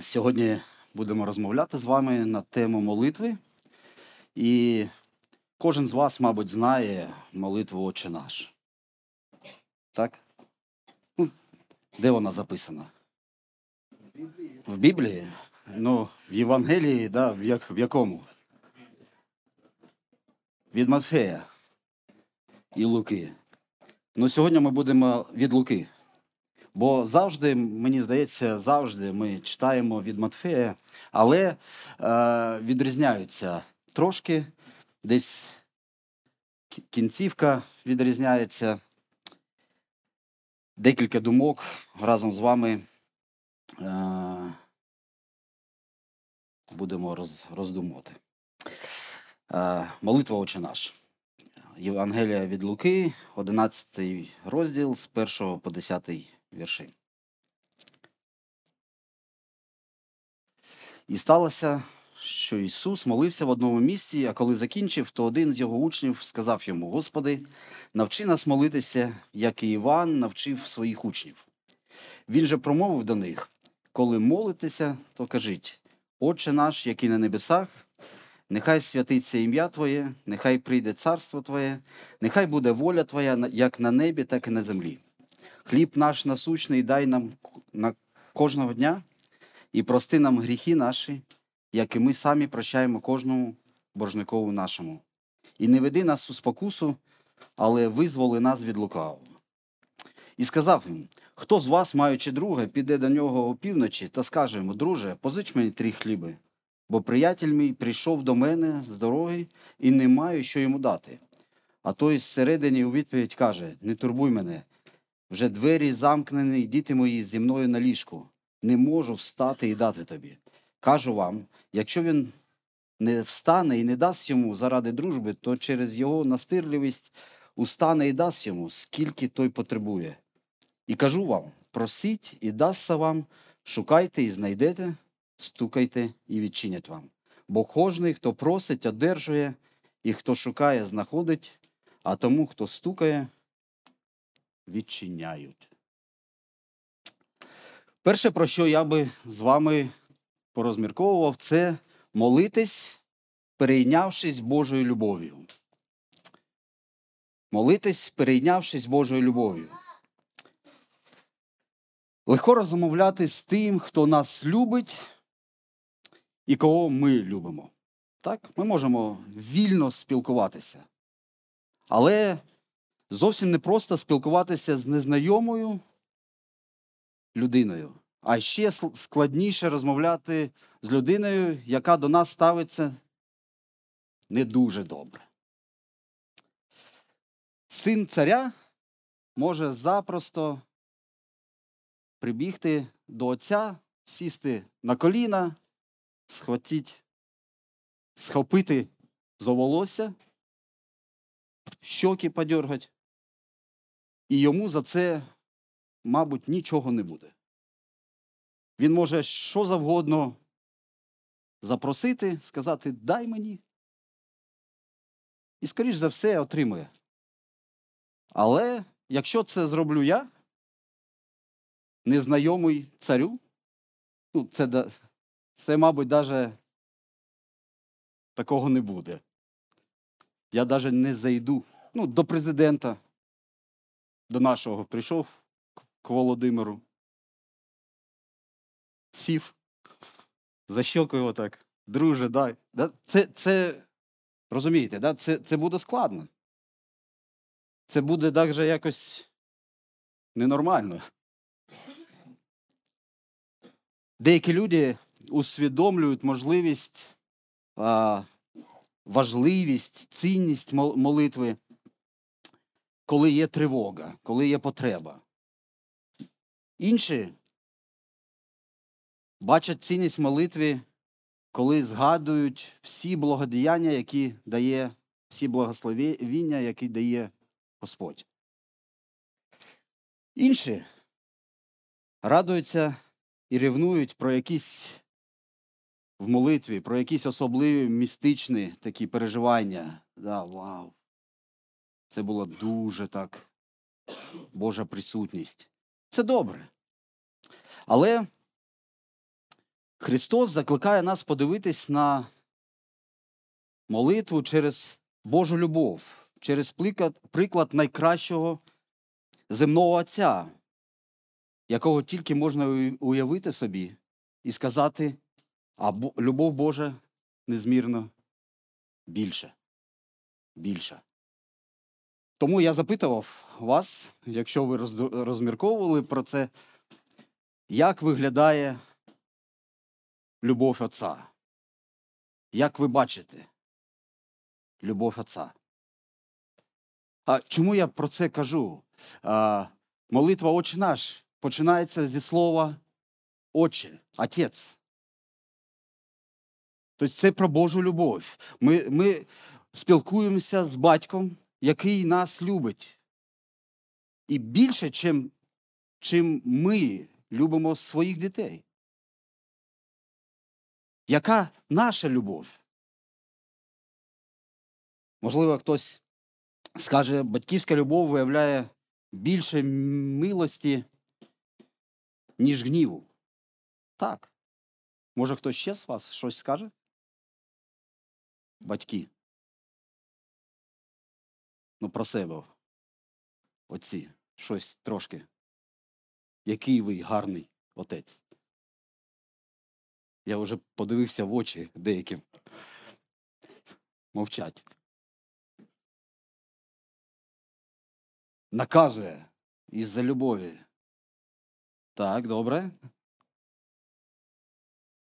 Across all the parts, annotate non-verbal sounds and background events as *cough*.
Сьогодні будемо розмовляти з вами на тему молитви. І кожен з вас, мабуть, знає молитву Отче наш. Так? Ну, де вона записана? В Біблії? Ну, в Євангелії, да, в, як, в якому? Від Матфея і Луки. Ну, сьогодні ми будемо від Луки. Бо завжди, мені здається, завжди ми читаємо від Матфея, але е, відрізняються трошки, десь кінцівка відрізняється. Декілька думок разом з вами е, будемо роз, роздумувати. Е, молитва Отче наш. Євангелія від Луки, 11 розділ з 1 по 10 вірші. І сталося, що Ісус молився в одному місці, а коли закінчив, то один з його учнів сказав йому: Господи, навчи нас молитися, як і Іван навчив своїх учнів. Він же промовив до них: коли молитеся, то кажіть: Отче наш, який на небесах, нехай святиться ім'я Твоє, нехай прийде царство Твоє, нехай буде воля Твоя як на небі, так і на землі. Хліб наш насущний дай нам на кожного дня і прости нам гріхи наші, як і ми самі прощаємо кожному боржникову нашому. І не веди нас у спокусу, але визволи нас від лукавого. І сказав їм: хто з вас, маючи друга, піде до нього опівночі та скаже йому, друже, позич мені три хліби, бо приятель мій прийшов до мене з дороги і не маю, що йому дати. А той зсередині у відповідь каже: Не турбуй мене, вже двері замкнені, діти мої зі мною на ліжку. Не можу встати і дати тобі. Кажу вам, якщо він не встане і не дасть йому заради дружби, то через його настирливість устане і дасть йому, скільки той потребує. І кажу вам: просіть і дасться вам, шукайте і знайдете, стукайте і відчинять вам. Бо кожний, хто просить, одержує, і хто шукає, знаходить, а тому, хто стукає, відчиняють. Перше, про що я би з вами порозмірковував, це молитись, перейнявшись Божою любов'ю. Молитись, перейнявшись Божою любов'ю. Легко розмовляти з тим, хто нас любить і кого ми любимо. Так? Ми можемо вільно спілкуватися. Але зовсім не просто спілкуватися з незнайомою людиною, а ще складніше розмовляти з людиною, яка до нас ставиться не дуже добре. Син царя може запросто прибігти до отця, сісти на коліна, схватіть, схопити за волосся, щоки подергать, і йому за це, мабуть, нічого не буде. Він може що завгодно запросити, сказати дай мені. І, скоріш за все, отримує. Але якщо це зроблю я, незнайомий царю, ну, це, це мабуть, навіть такого не буде. Я навіть не зайду ну, до президента, до нашого прийшов к Володимиру, сів, за щоку його так, друже, дай. Це, це, розумієте, да? це, це буде складно. Це буде навіть якось ненормально. Деякі люди усвідомлюють можливість, важливість, цінність молитви, коли є тривога, коли є потреба. Інші бачать цінність молитви, коли згадують всі благодіяння, які дає, всі благословіння, які дає Господь. Інші радуються і ревнують про якісь в молитві, про якісь особливі містичні такі переживання. Да, вау. Це була дуже так Божа присутність. Це добре. Але Христос закликає нас подивитись на молитву через Божу любов, через приклад, найкращого земного Отця, якого тільки можна уявити собі і сказати, а любов Божа незмірно більше. Більша. Тому я запитував вас, якщо ви розмірковували про це, як виглядає любов Отця? Як ви бачите любов Отця? А чому я про це кажу? А, молитва Отче наш починається зі слова Отче, Отець. Тобто це про Божу любов. Ми, ми спілкуємося з батьком, який нас любить. І більше, чим, чим ми любимо своїх дітей. Яка наша любов? Можливо, хтось скаже, батьківська любов виявляє більше милості, ніж гніву. Так. Може, хтось ще з вас щось скаже? Батьки. Ну, про себе. Оці. Щось трошки. Який ви гарний отець. Я вже подивився в очі деяким. Мовчать. Наказує із-за любові. Так, добре.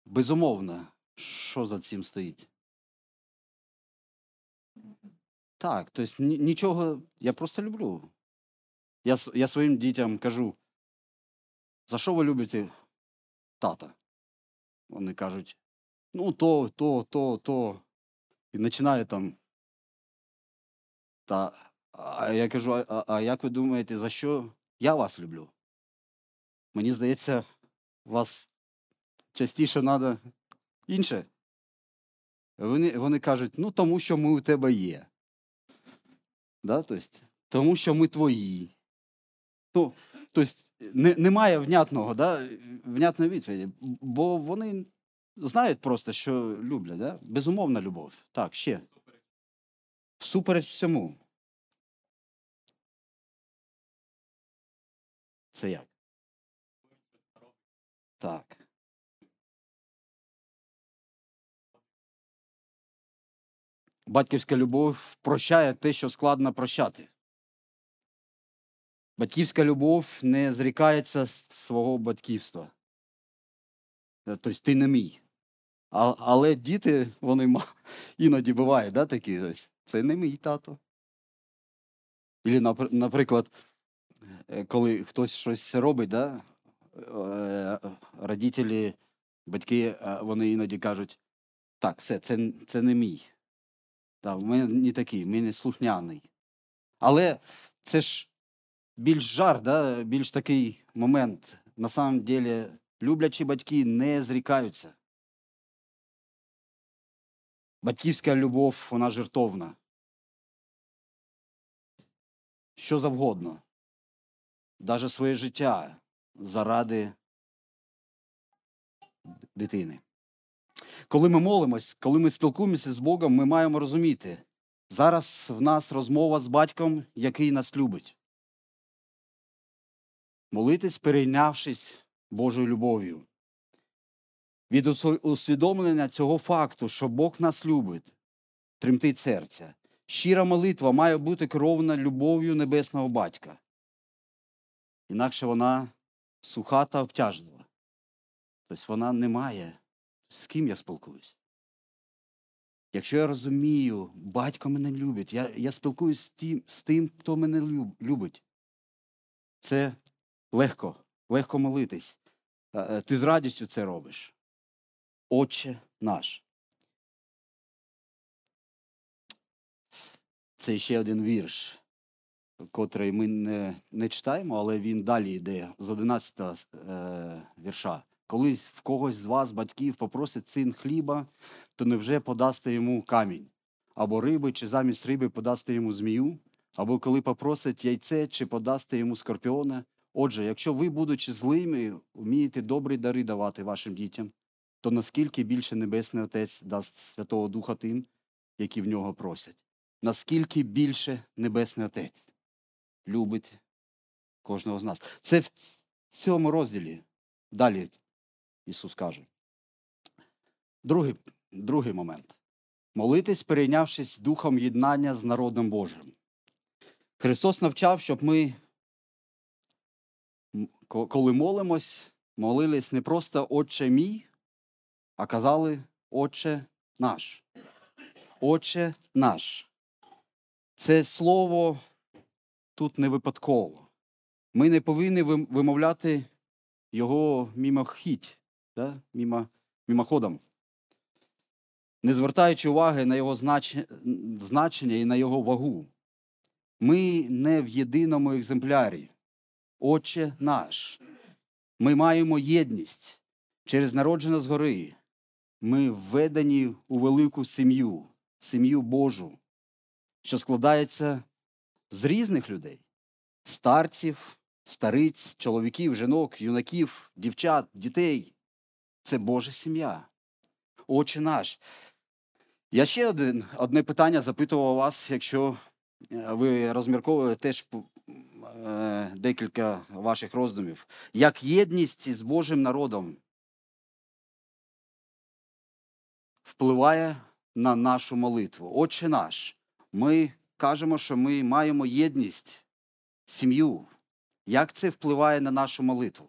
Безумовно, що за цим стоїть? Так, тобто ні- нічого, я просто люблю. Я, я своїм дітям кажу, за що ви любите тата? Вони кажуть, ну то, то, то, то. І починає там. Та, а я кажу, а, а- а як ви думаєте, за що я вас люблю? Мені здається, вас частіше треба інше. Вони, вони кажуть, ну тому що ми у тебе є. Да? Тобто, тому що ми твої. Ну, тобто, не, немає внятного, да? внятної відповіді, бо вони знають просто, що люблять. Да? Безумовна любов. Так, ще. Всупереч всьому. Це як? Так. Батьківська любов прощає те, що складно прощати. Батьківська любов не зрікається свого батьківства. Тобто ти не мій. А, але діти, вони *laughs* іноді бувають, да, такі ось. Це не мій тато. Ілі, наприклад, е, коли хтось щось робить, да, е, родителі, батьки, вони іноді кажуть, так, все, це, це не мій. Так, мене не такий, в мене слухняний. Але це ж більш жар, да, більш такий момент. На самом деле, люблячі батьки не зрікаються. Батьківська любов, вона жертовна. Що завгодно. Даже своє життя заради дитини. Коли ми молимось, коли ми спілкуємося з Богом, ми маємо розуміти, зараз в нас розмова з батьком, який нас любить. Молитись, перейнявшись Божою любов'ю. Від усвідомлення цього факту, що Бог нас любить, тремтить серця. Щира молитва має бути керована любов'ю небесного батька. Інакше вона суха та обтяжлива. Тобто вона не має, з ким я спілкуюсь. Якщо я розумію, батько мене любить, я, я спілкуюсь з тим, з тим, хто мене любить. Це легко, легко молитись. Е, Ти з радістю це робиш. Отче наш. Це ще один вірш, котрий ми не, не читаємо, але він далі йде з 11 е, вірша. Колись в когось з вас, батьків, попросить син хліба, то невже подасте йому камінь, або риби, чи замість риби подасте йому змію, або коли попросить яйце, чи подасте йому скорпіона. Отже, якщо ви, будучи злими, вмієте добрі дари давати вашим дітям, то наскільки більше Небесний Отець дасть Святого Духа тим, які в нього просять? Наскільки більше Небесний Отець любить кожного з нас? Це в цьому розділі. Далі Ісус каже. Другий, другий момент. Молитись, перейнявшись духом єднання з народом Божим. Христос навчав, щоб ми, коли молимось, молились не просто Отче мій, а казали Отче наш. Отче наш. Це слово тут не випадково. Ми не повинні вимовляти його мімохідь, да? мімо, мімоходом, не звертаючи уваги на його знач- значення і на його вагу. Ми не в єдиному екземплярі. Отче наш. Ми маємо єдність через народження згори. Ми введені у велику сім'ю, сім'ю Божу, що складається з різних людей: старців, стариць, чоловіків, жінок, юнаків, дівчат, дітей. Це Божа сім'я. Отче наш. Я ще один, одне питання запитував вас, якщо е, ви розмірковували теж е, декілька ваших роздумів. Як єдність з Божим народом впливає на нашу молитву? Отче наш, ми кажемо, що ми маємо єдність, сім'ю. Як це впливає на нашу молитву?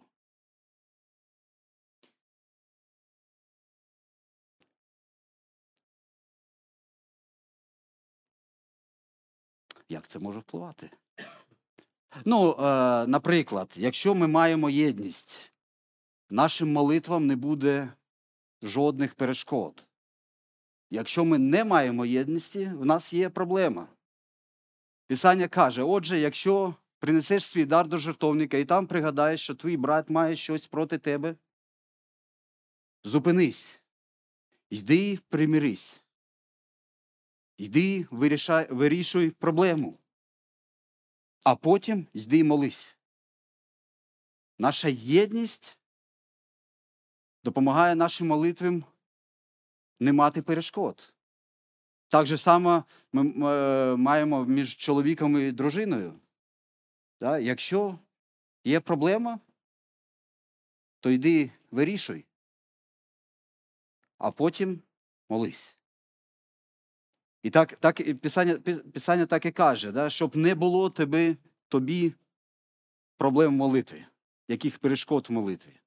Як це може впливати? Ну, е, наприклад, якщо ми маємо єдність, нашим молитвам не буде жодних перешкод. Якщо ми не маємо єдності, в нас є проблема. Писання каже: отже, якщо принесеш свій дар до жертовника і там пригадаєш, що твій брат має щось проти тебе, зупинись, йди примирись. Йди, вирішай, вирішуй проблему. А потім йди і молись. Наша єдність допомагає нашим молитвам не мати перешкод. Так же само ми е, маємо між чоловіком і дружиною. Якщо є проблема, то йди вирішуй, а потім молись. І так, так Писання, Писання так і каже, да, щоб не було тебе, тобі проблем в молитві, яких перешкод в молитві.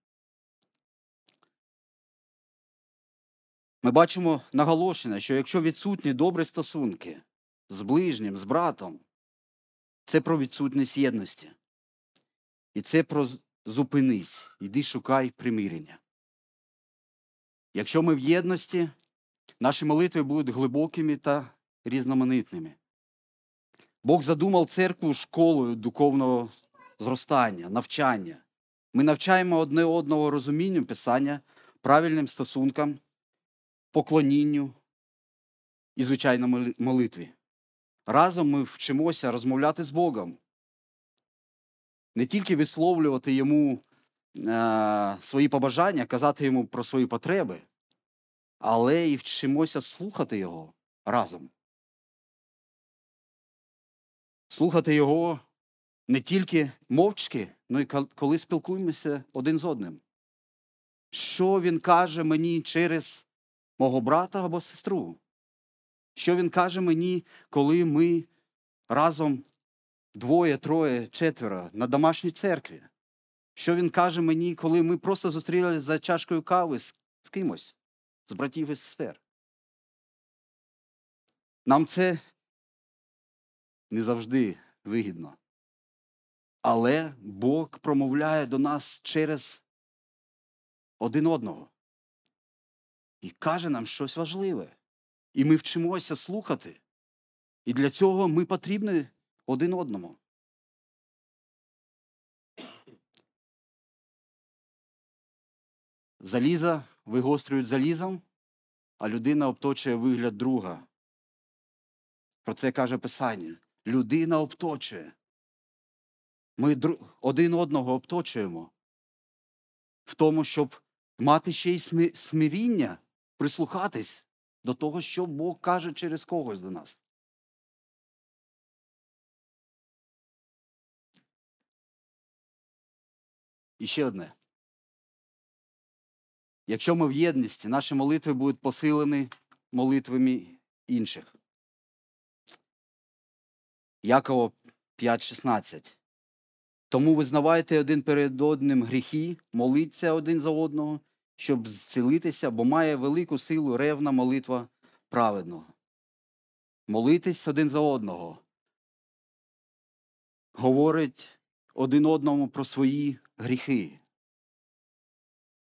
Ми бачимо наголошення, що якщо відсутні добрі стосунки з ближнім, з братом, це про відсутність єдності. І це про зупинись, йди шукай примирення. Якщо ми в єдності, наші молитви будуть глибокими та різноманітними. Бог задумав церкву школою духовного зростання, навчання. Ми навчаємо одне одного розумінню Писання, правильним стосункам, поклонінню і, звичайно, молитві. Разом ми вчимося розмовляти з Богом, не тільки висловлювати йому е, свої побажання, казати йому про свої потреби, але і вчимося слухати його разом. Слухати його не тільки мовчки, але й коли спілкуємося один з одним. Що він каже мені через мого брата або сестру? Що він каже мені, коли ми разом двоє, троє, четверо на домашній церкві? Що він каже мені, коли ми просто зустрілися за чашкою кави з, з кимось, з братів і сестер? Нам це не завжди вигідно. Але Бог промовляє до нас через один одного і каже нам щось важливе. І ми вчимося слухати. І для цього ми потрібні один одному. Заліза вигострюють залізом, а людина обточує вигляд друга. Про це каже Писання. Людина обточує. Ми один одного обточуємо в тому, щоб мати ще й смиріння, прислухатись до того, що Бог каже через когось до нас. І ще одне. Якщо ми в єдності, наші молитви будуть посилені молитвами інших. Якова 5.16. Тому визнавайте один перед одним гріхи, моліться один за одного, щоб зцілитися, бо має велику силу ревна молитва праведного. Молитись один за одного. Говорить один одному про свої гріхи.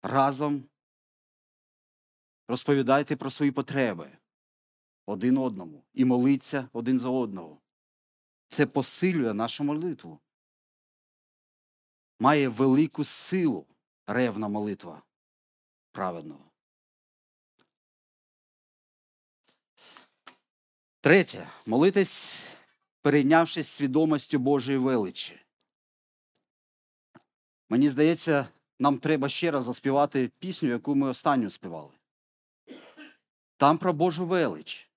Разом розповідайте про свої потреби один одному і молиться один за одного. Це посилює нашу молитву. Має велику силу ревна молитва праведного. Третє. Молитись, перейнявшись свідомістю Божої величі. Мені здається, нам треба ще раз заспівати пісню, яку ми останню співали. Там про Божу велич.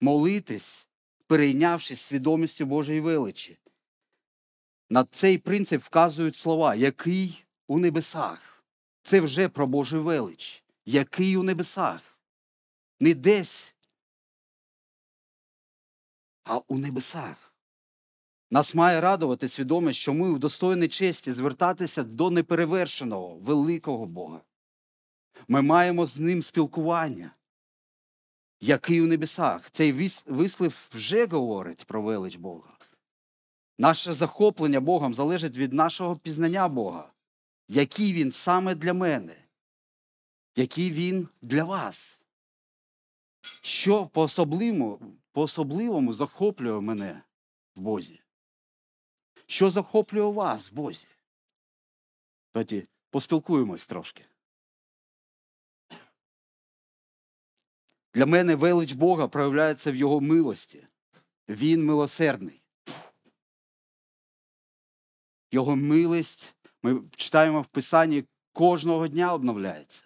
Молитись, перейнявшись свідомістю Божої величі. На цей принцип вказують слова, який у небесах. Це вже про Божу велич. Який у небесах. Не десь, а у небесах. Нас має радувати свідомість, що ми удостоєні честі звертатися до неперевершеного, великого Бога. Ми маємо з ним спілкування, який у небесах. Цей вислів вже говорить про велич Бога. Наше захоплення Богом залежить від нашого пізнання Бога, який він саме для мене, який він для вас. Що по-особливому, по-особливому захоплює мене в Бозі? Що захоплює вас в Бозі? Давайте поспілкуємось трошки. Для мене велич Бога проявляється в Його милості. Він милосердний. Його милість, ми читаємо в Писанні, кожного дня обновляється.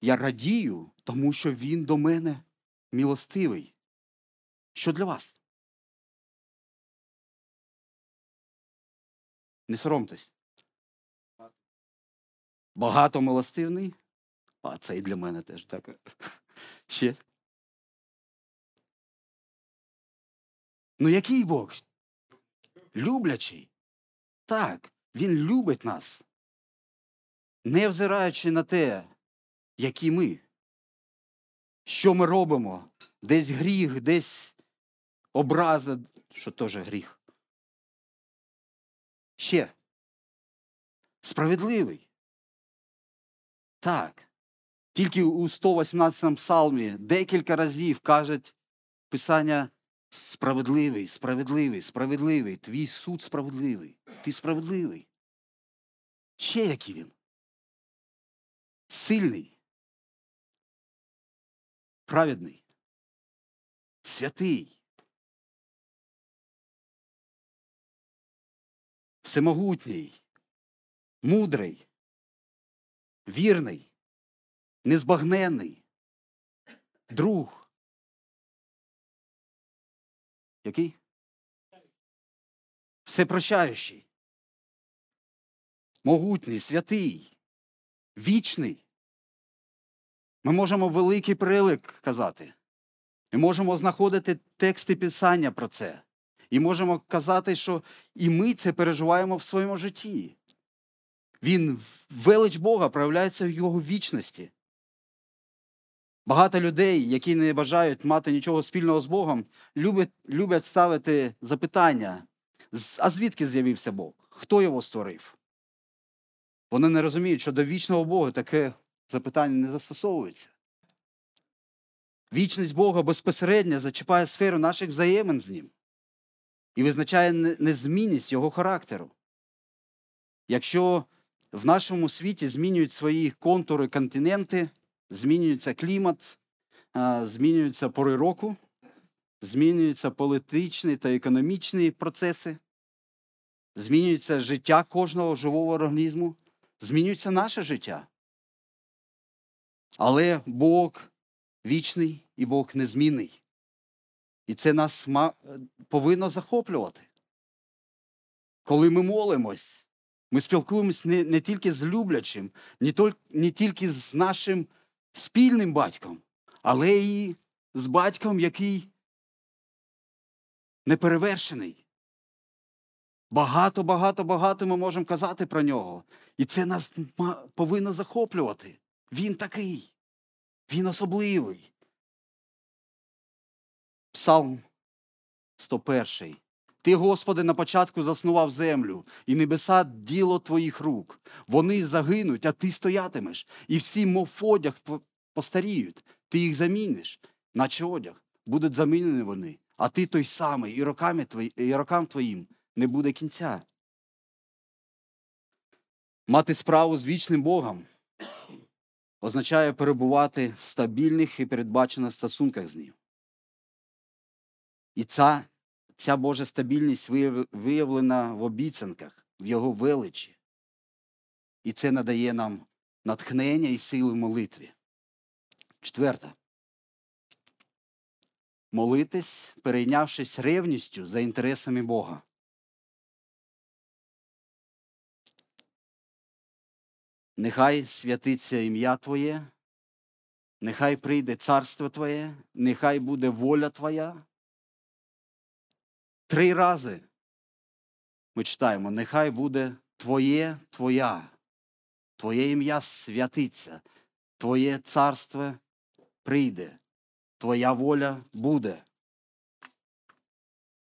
Я радію, тому що він до мене милостивий. Що для вас? Не соромтесь. Багато милостивний. А це і для мене теж так. *laughs* Ще. Ну який Бог? Люблячий. Так, Він любить нас, не взираючи на те, які ми. Що ми робимо? Десь гріх, десь образа, що теж гріх. Ще. Справедливий. Так. Тільки у 118 псалмі декілька разів кажуть Писання справедливий, справедливий, справедливий. Твій суд справедливий. Ти справедливий. Ще який він. Сильний. Праведний. Святий. Всемогутній. Мудрий. Вірний. Незбагненний. Друг. Який? Всепрощаючий. Могутній, святий, вічний. Ми можемо великий перелик казати. Ми можемо знаходити тексти Писання про це. І можемо казати, що і ми це переживаємо в своєму житті. Він, велич Бога, проявляється в його вічності. Багато людей, які не бажають мати нічого спільного з Богом, люблять, люблять ставити запитання: а звідки з'явився Бог? Хто його створив? Вони не розуміють, що до вічного Бога таке запитання не застосовується. Вічність Бога безпосередньо зачіпає сферу наших взаємин з ним і визначає незмінність його характеру. Якщо в нашому світі змінюють свої контури континенти, змінюється клімат, змінюються пори року, змінюються політичні та економічні процеси, змінюється життя кожного живого організму, змінюється наше життя. Але Бог вічний і Бог незмінний. І це нас повинно захоплювати. Коли ми молимось, ми спілкуємось не, не тільки з люблячим, не, толь- не тільки з нашим спільним батьком, але і з батьком, який неперевершений. Багато, багато, багато ми можемо казати про нього. І це нас повинно захоплювати. Він такий, він особливий. Псалм 101. Ти, Господи, на початку заснував землю, і небеса діло твоїх рук. Вони загинуть, а ти стоятимеш, і всі, мов одяг, постаріють. Ти їх заміниш, наче одяг. Будуть замінені вони, а ти той самий, і роками твої, і рокам твоїм не буде кінця. Мати справу з вічним Богом означає перебувати в стабільних і передбачених стосунках з ним. І ця, ця Божа стабільність виявлена в обіцянках, в Його величі. І це надає нам натхнення і сили в молитві. Четверте. Молитись, перейнявшись ревністю за інтересами Бога. Нехай святиться ім'я Твоє, нехай прийде царство Твоє, нехай буде воля Твоя. Три рази ми читаємо: нехай буде Твоє, Твоя, Твоє ім'я святиться, Твоє царство прийде, Твоя воля буде.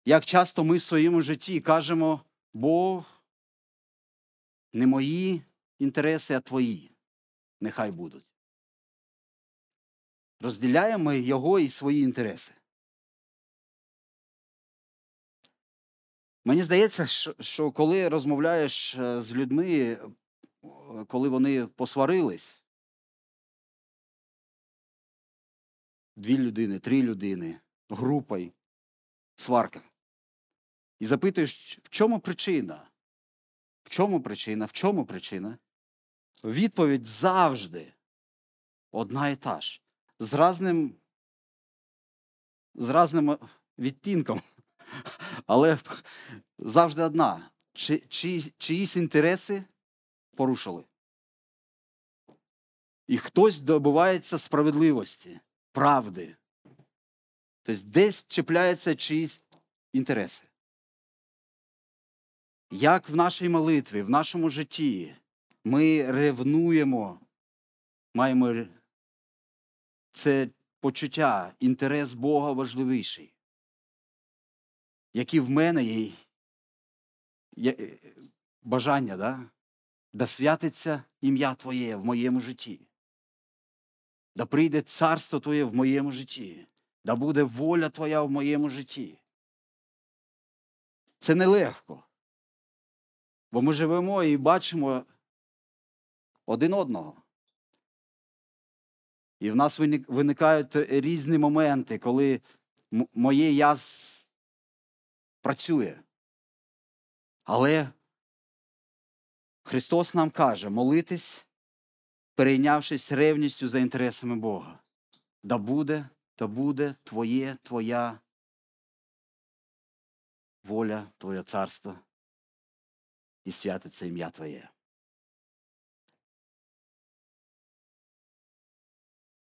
Як часто ми в своєму житті кажемо, Бог, не мої інтереси, а твої нехай будуть. Розділяємо його і свої інтереси. Мені здається, що, коли розмовляєш е, з людьми, коли вони посварились, дві людини, три людини, групою, сварка. І запитуєш, в чому причина? В чому причина? В чому причина? Відповідь завжди одна і та ж. З разним, з разним е, відтінком. *laughs* Але завжди одна. Чи, чи, чиїсь інтереси порушили. І хтось добивається справедливості, правди. Тобто десь чіпляються чиїсь інтереси. Як в нашій молитві, в нашому житті ми ревнуємо, маємо це почуття, інтерес Бога важливіший, які в мене є бажання, да? да святиться ім'я Твоє в моєму житті, да прийде царство Твоє в моєму житті, да буде воля Твоя в моєму житті. Це нелегко. Бо ми живемо і бачимо один одного. І в нас виникають різні моменти, коли моє я працює. Але Христос нам каже молитись, перейнявшись ревністю за інтересами Бога. Да буде, да буде Твоє, Твоя воля, Твоє царство і святиться ім'я Твоє.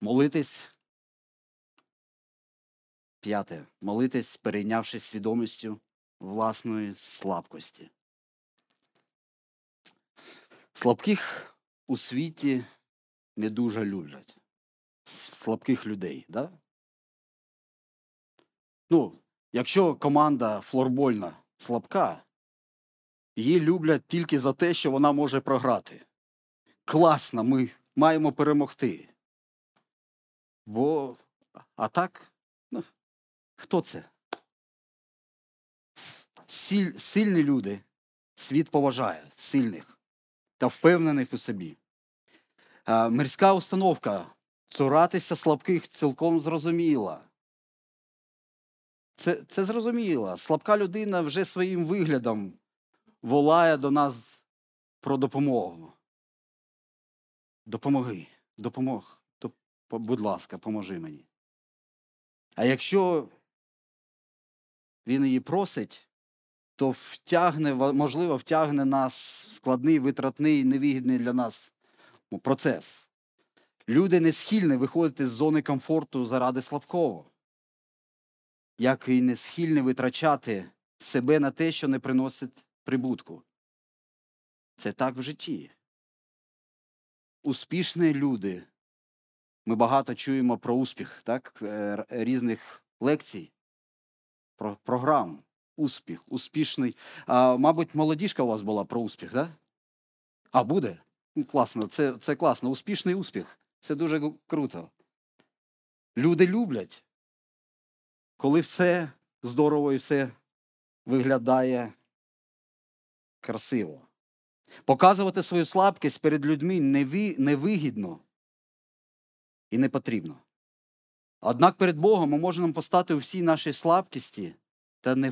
Молитись. П'яте. Молитись, перейнявшись свідомістю власної слабкості. Слабких у світі не дуже люблять. Слабких людей, да? Ну, якщо команда флорбольна слабка, її люблять тільки за те, що вона може програти. Класно, ми маємо перемогти. Бо, а так, ну, хто це? Сильні люди світ поважає сильних та впевнених у собі. Мирська установка цуратися слабких цілком зрозуміла. Це, це зрозуміло. Слабка людина вже своїм виглядом волає до нас про допомогу. допомоги, допомог, доп- будь ласка, поможи мені. А якщо він її просить, то втягне, можливо, втягне нас в складний, витратний, невигідний для нас процес. Люди не схильні виходити з зони комфорту заради слабкого, як і не схильні витрачати себе на те, що не приносить прибутку. Це так в житті. Успішні люди. Ми багато чуємо про успіх, так? е, різних лекцій, про програм. Успіх, успішний. А, мабуть, молодіжка у вас була про успіх, так? А буде? Ну, класно, це, це класно. Успішний успіх. Це дуже круто. Люди люблять, коли все здорово і все виглядає красиво. Показувати свою слабкість перед людьми невигідно і не потрібно. Однак перед Богом ми можемо постати у всій нашій слабкісті та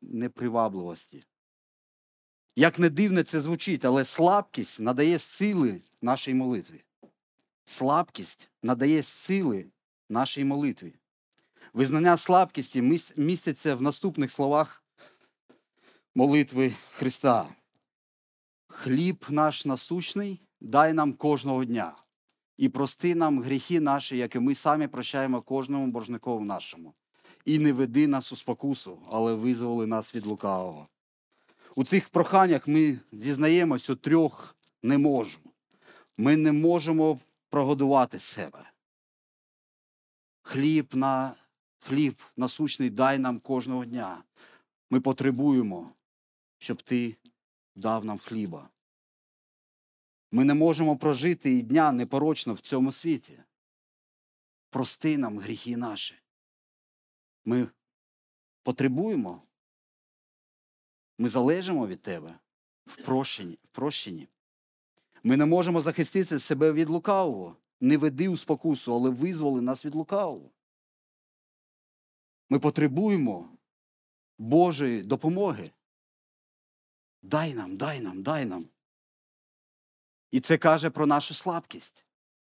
непривабливості. Як не дивно це звучить, але слабкість надає сили нашій молитві. Слабкість надає сили нашій молитві. Визнання слабкісті міс- міститься в наступних словах молитви Христа. Хліб наш насущний, дай нам кожного дня. І прости нам гріхи наші, які ми самі прощаємо кожному боржникову нашому. І не веди нас у спокусу, але визволи нас від лукавого. У цих проханнях ми зізнаємось у трьох не можу. Ми не можемо прогодувати себе. Хліб на хліб насущний дай нам кожного дня. Ми потребуємо, щоб ти дав нам хліба. Ми не можемо прожити і дня непорочно в цьому світі. Прости нам гріхи наші. Ми потребуємо. Ми залежимо від тебе в прощенні. В прощенні. Ми не можемо захистити себе від лукавого. Не веди у спокусу, але визволи нас від лукавого. Ми потребуємо Божої допомоги. Дай нам, дай нам, дай нам. І це каже про нашу слабкість.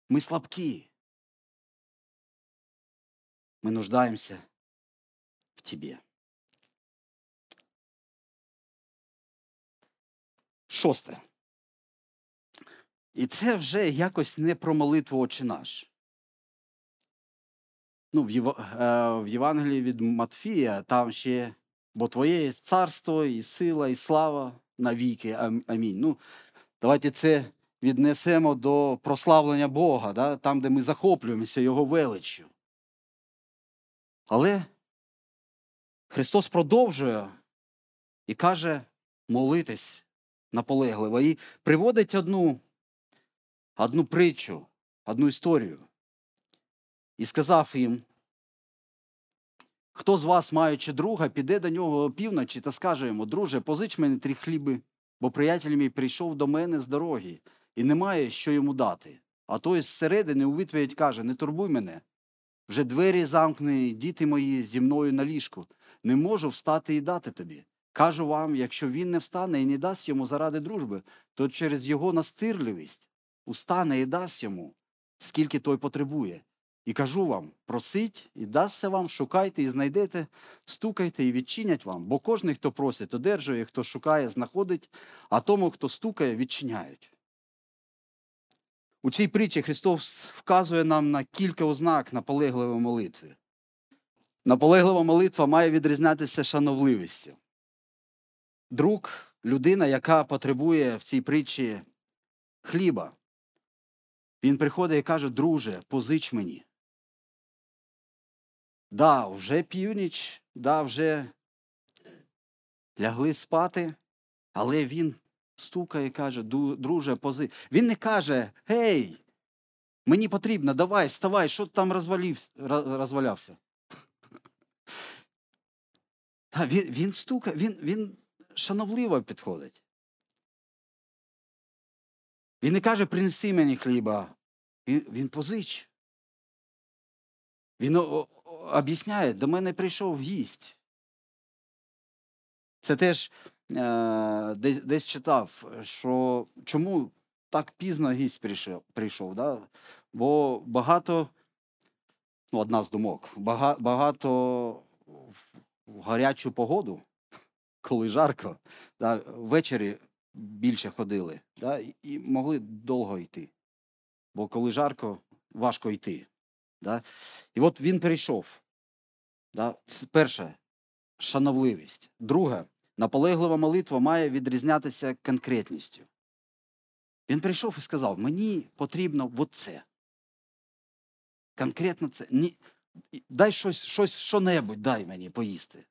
Ми слабкі. Ми нуждаємося Тебе. Шосте. І це вже якось не про молитву Отче наш. Ну, е, в Євангелії від Матфія там ще, бо Твоє є царство, і сила, і слава навіки. Амінь. Ну, давайте це віднесемо до прославлення Бога, да? там, де ми захоплюємося Його величчю. Але Христос продовжує і каже молитись наполегливо. І приводить одну, одну притчу, одну історію. І сказав їм, хто з вас, маючи друга, піде до нього опівночі та скаже йому, друже, позич мені три хліби, бо приятель мій прийшов до мене з дороги і немає, що йому дати. А той зсередини у відповідь каже: Не турбуй мене. Вже двері замкнені, діти мої зі мною на ліжку. Не можу встати і дати тобі. Кажу вам, якщо він не встане і не дасть йому заради дружби, то через його настирливість устане і дасть йому, скільки той потребує. І кажу вам: просить, і дасться вам, шукайте і знайдете, стукайте і відчинять вам, бо кожний, хто просить, одержує, хто шукає, знаходить, а тому, хто стукає, відчиняють. У цій притчі Христос вказує нам на кілька ознак наполегливої молитви. Наполеглива молитва має відрізнятися шановливістю. Друг, людина, яка потребує в цій притчі хліба, він приходить і каже: Друже, позич мені. Да, вже північ, да, вже лягли спати, але він стукає і каже: друже, пози. Він не каже: Гей, мені потрібно, давай, вставай, що ти там розвалявся. Він, він стукає, він, він шановливо підходить. Він не каже, принеси мені хліба. Він, він позич. Він об'ясняє, до мене прийшов гість. Це теж е, десь, десь читав, що чому так пізно гість прийшов, прийшов да? бо багато, ну, одна з думок, бага, багато в- гарячу погоду, *laughs* коли жарко, да, ввечері більше ходили да, і- могли довго йти. Бо коли жарко, важко йти. Да? І от він перейшов. Да? Перше шановливість. Друге, наполеглива молитва має відрізнятися конкретністю. Він прийшов і сказав: мені потрібно от це. Конкретно це. Ні, дай щось, щось, що-небудь, дай мені поїсти.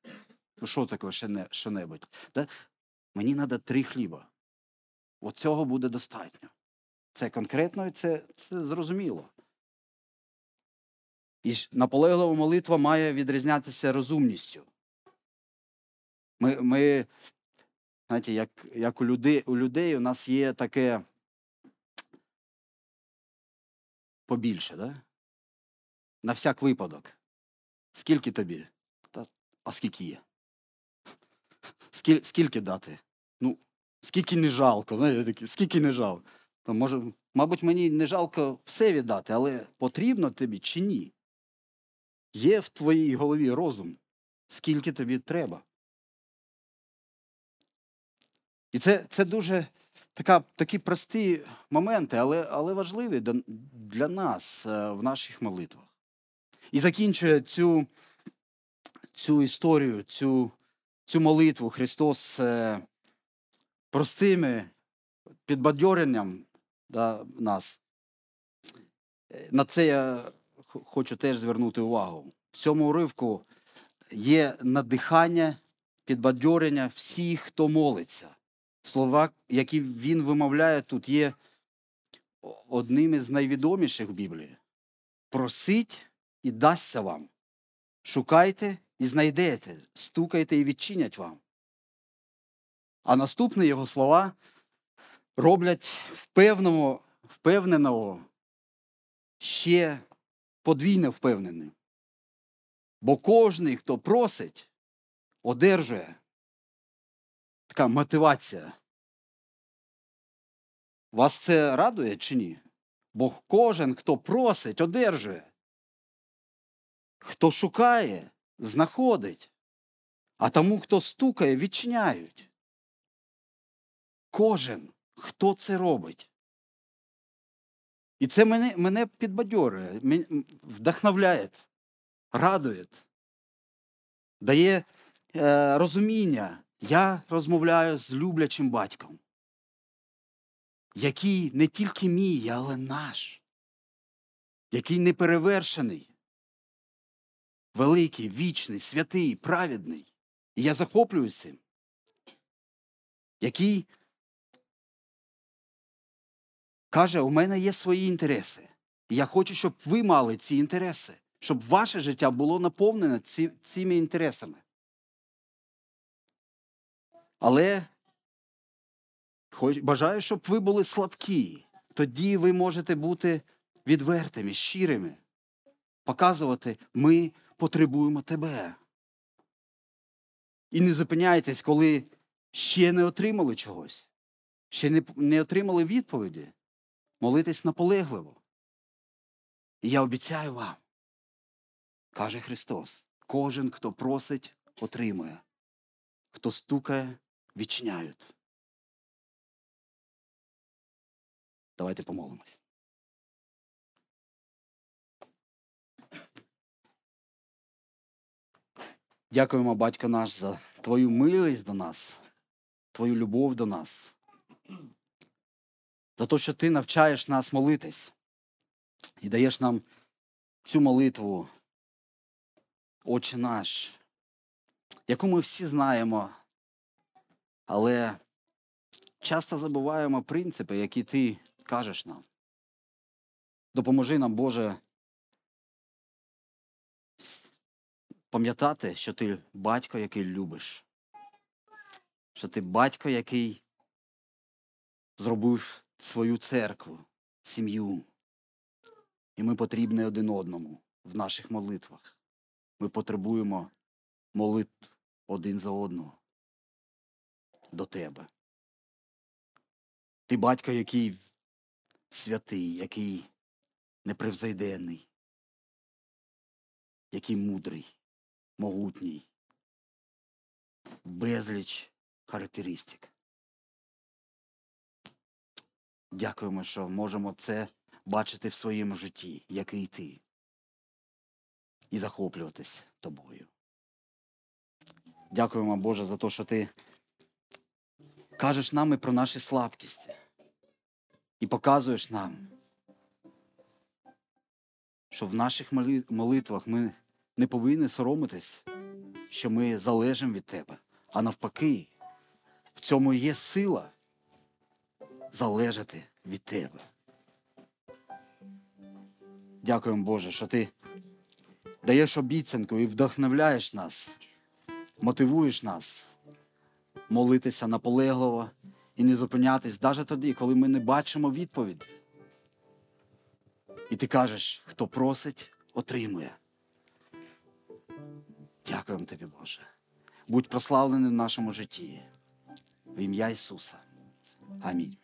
Ну, що таке що-не- що-небудь? Да? Мені треба три хліба. От цього буде достатньо. Це конкретно і це, це зрозуміло. І наполеглива молитва має відрізнятися розумністю. Ми, ми знаєте, як, як у, людей, у людей у нас є таке побільше, да? На всяк випадок. Скільки тобі? Та, а скільки є? Скіль, скільки дати? Ну, скільки не жалко, знаєте, такі, скільки не жалко. То може, мабуть, мені не жалко все віддати, але потрібно тобі чи ні? Є в твоїй голові розум, скільки тобі треба. І це, це дуже така, такі прості моменти, але, але важливі для, для нас е, в наших молитвах. І закінчує цю, цю історію, цю, цю молитву Христос е, простими підбадьоренням да, нас. Е, На це я хочу теж звернути увагу. В цьому уривку є надихання, підбадьорення всіх, хто молиться. Слова, які він вимовляє тут, є одним із найвідоміших в Біблії. Просить і дасться вам. Шукайте і знайдете, стукайте і відчинять вам. А наступні його слова роблять впевненого, ще подвійно впевненим. Бо кожний, хто просить, одержує. Така мотивація. Вас це радує чи ні? Бо кожен, хто просить, одержує. Хто шукає, знаходить. А тому, хто стукає, відчиняють. Кожен, хто це робить. І це мене, мене підбадьорює, вдохновляє, радує, дає е, розуміння. Я розмовляю з люблячим батьком, який не тільки мій, але наш, який неперевершений, великий, вічний, святий, праведний. І я захоплююсь цим, який каже, у мене є свої інтереси. І я хочу, щоб ви мали ці інтереси, щоб ваше життя було наповнене ці, цими інтересами. Але хоч, бажаю, щоб ви були слабкі. Тоді ви можете бути відвертими, щирими, показувати, ми потребуємо тебе. І не зупиняйтесь, коли ще не отримали чогось, ще не, не отримали відповіді. Молитесь наполегливо. І я обіцяю вам, каже Христос, кожен, хто просить, отримує, хто стукає, відчиняють. Давайте помолимось. Дякуємо, батько наш, за твою милість до нас, твою любов до нас, за те, що ти навчаєш нас молитись і даєш нам цю молитву, Отче наш, яку ми всі знаємо, але часто забуваємо принципи, які ти кажеш нам. Допоможи нам, Боже, пам'ятати, що ти батько, який любиш, що ти батько, який зробив свою церкву, сім'ю. І ми потрібні один одному в наших молитвах. Ми потребуємо молитв один за одного до тебе. Ти батько, який святий, який непревзойденний, який мудрий, могутній, безліч характеристик. Дякуємо, що можемо це бачити в своєму житті, який ти, і захоплюватись тобою. Дякуємо, Боже, за те, що ти кажеш нам і про наші слабкості і показуєш нам, що в наших молитвах ми не повинні соромитись, що ми залежимо від тебе, а навпаки, в цьому є сила залежати від тебе. Дякуємо, Боже, що ти даєш обіцянку і вдохновляєш нас, мотивуєш нас молитися наполегливо і не зупинятись навіть тоді, коли ми не бачимо відповіді. І ти кажеш, хто просить, отримує. Дякуємо тобі, Боже. Будь прославлений в нашому житті. В ім'я Ісуса. Амінь.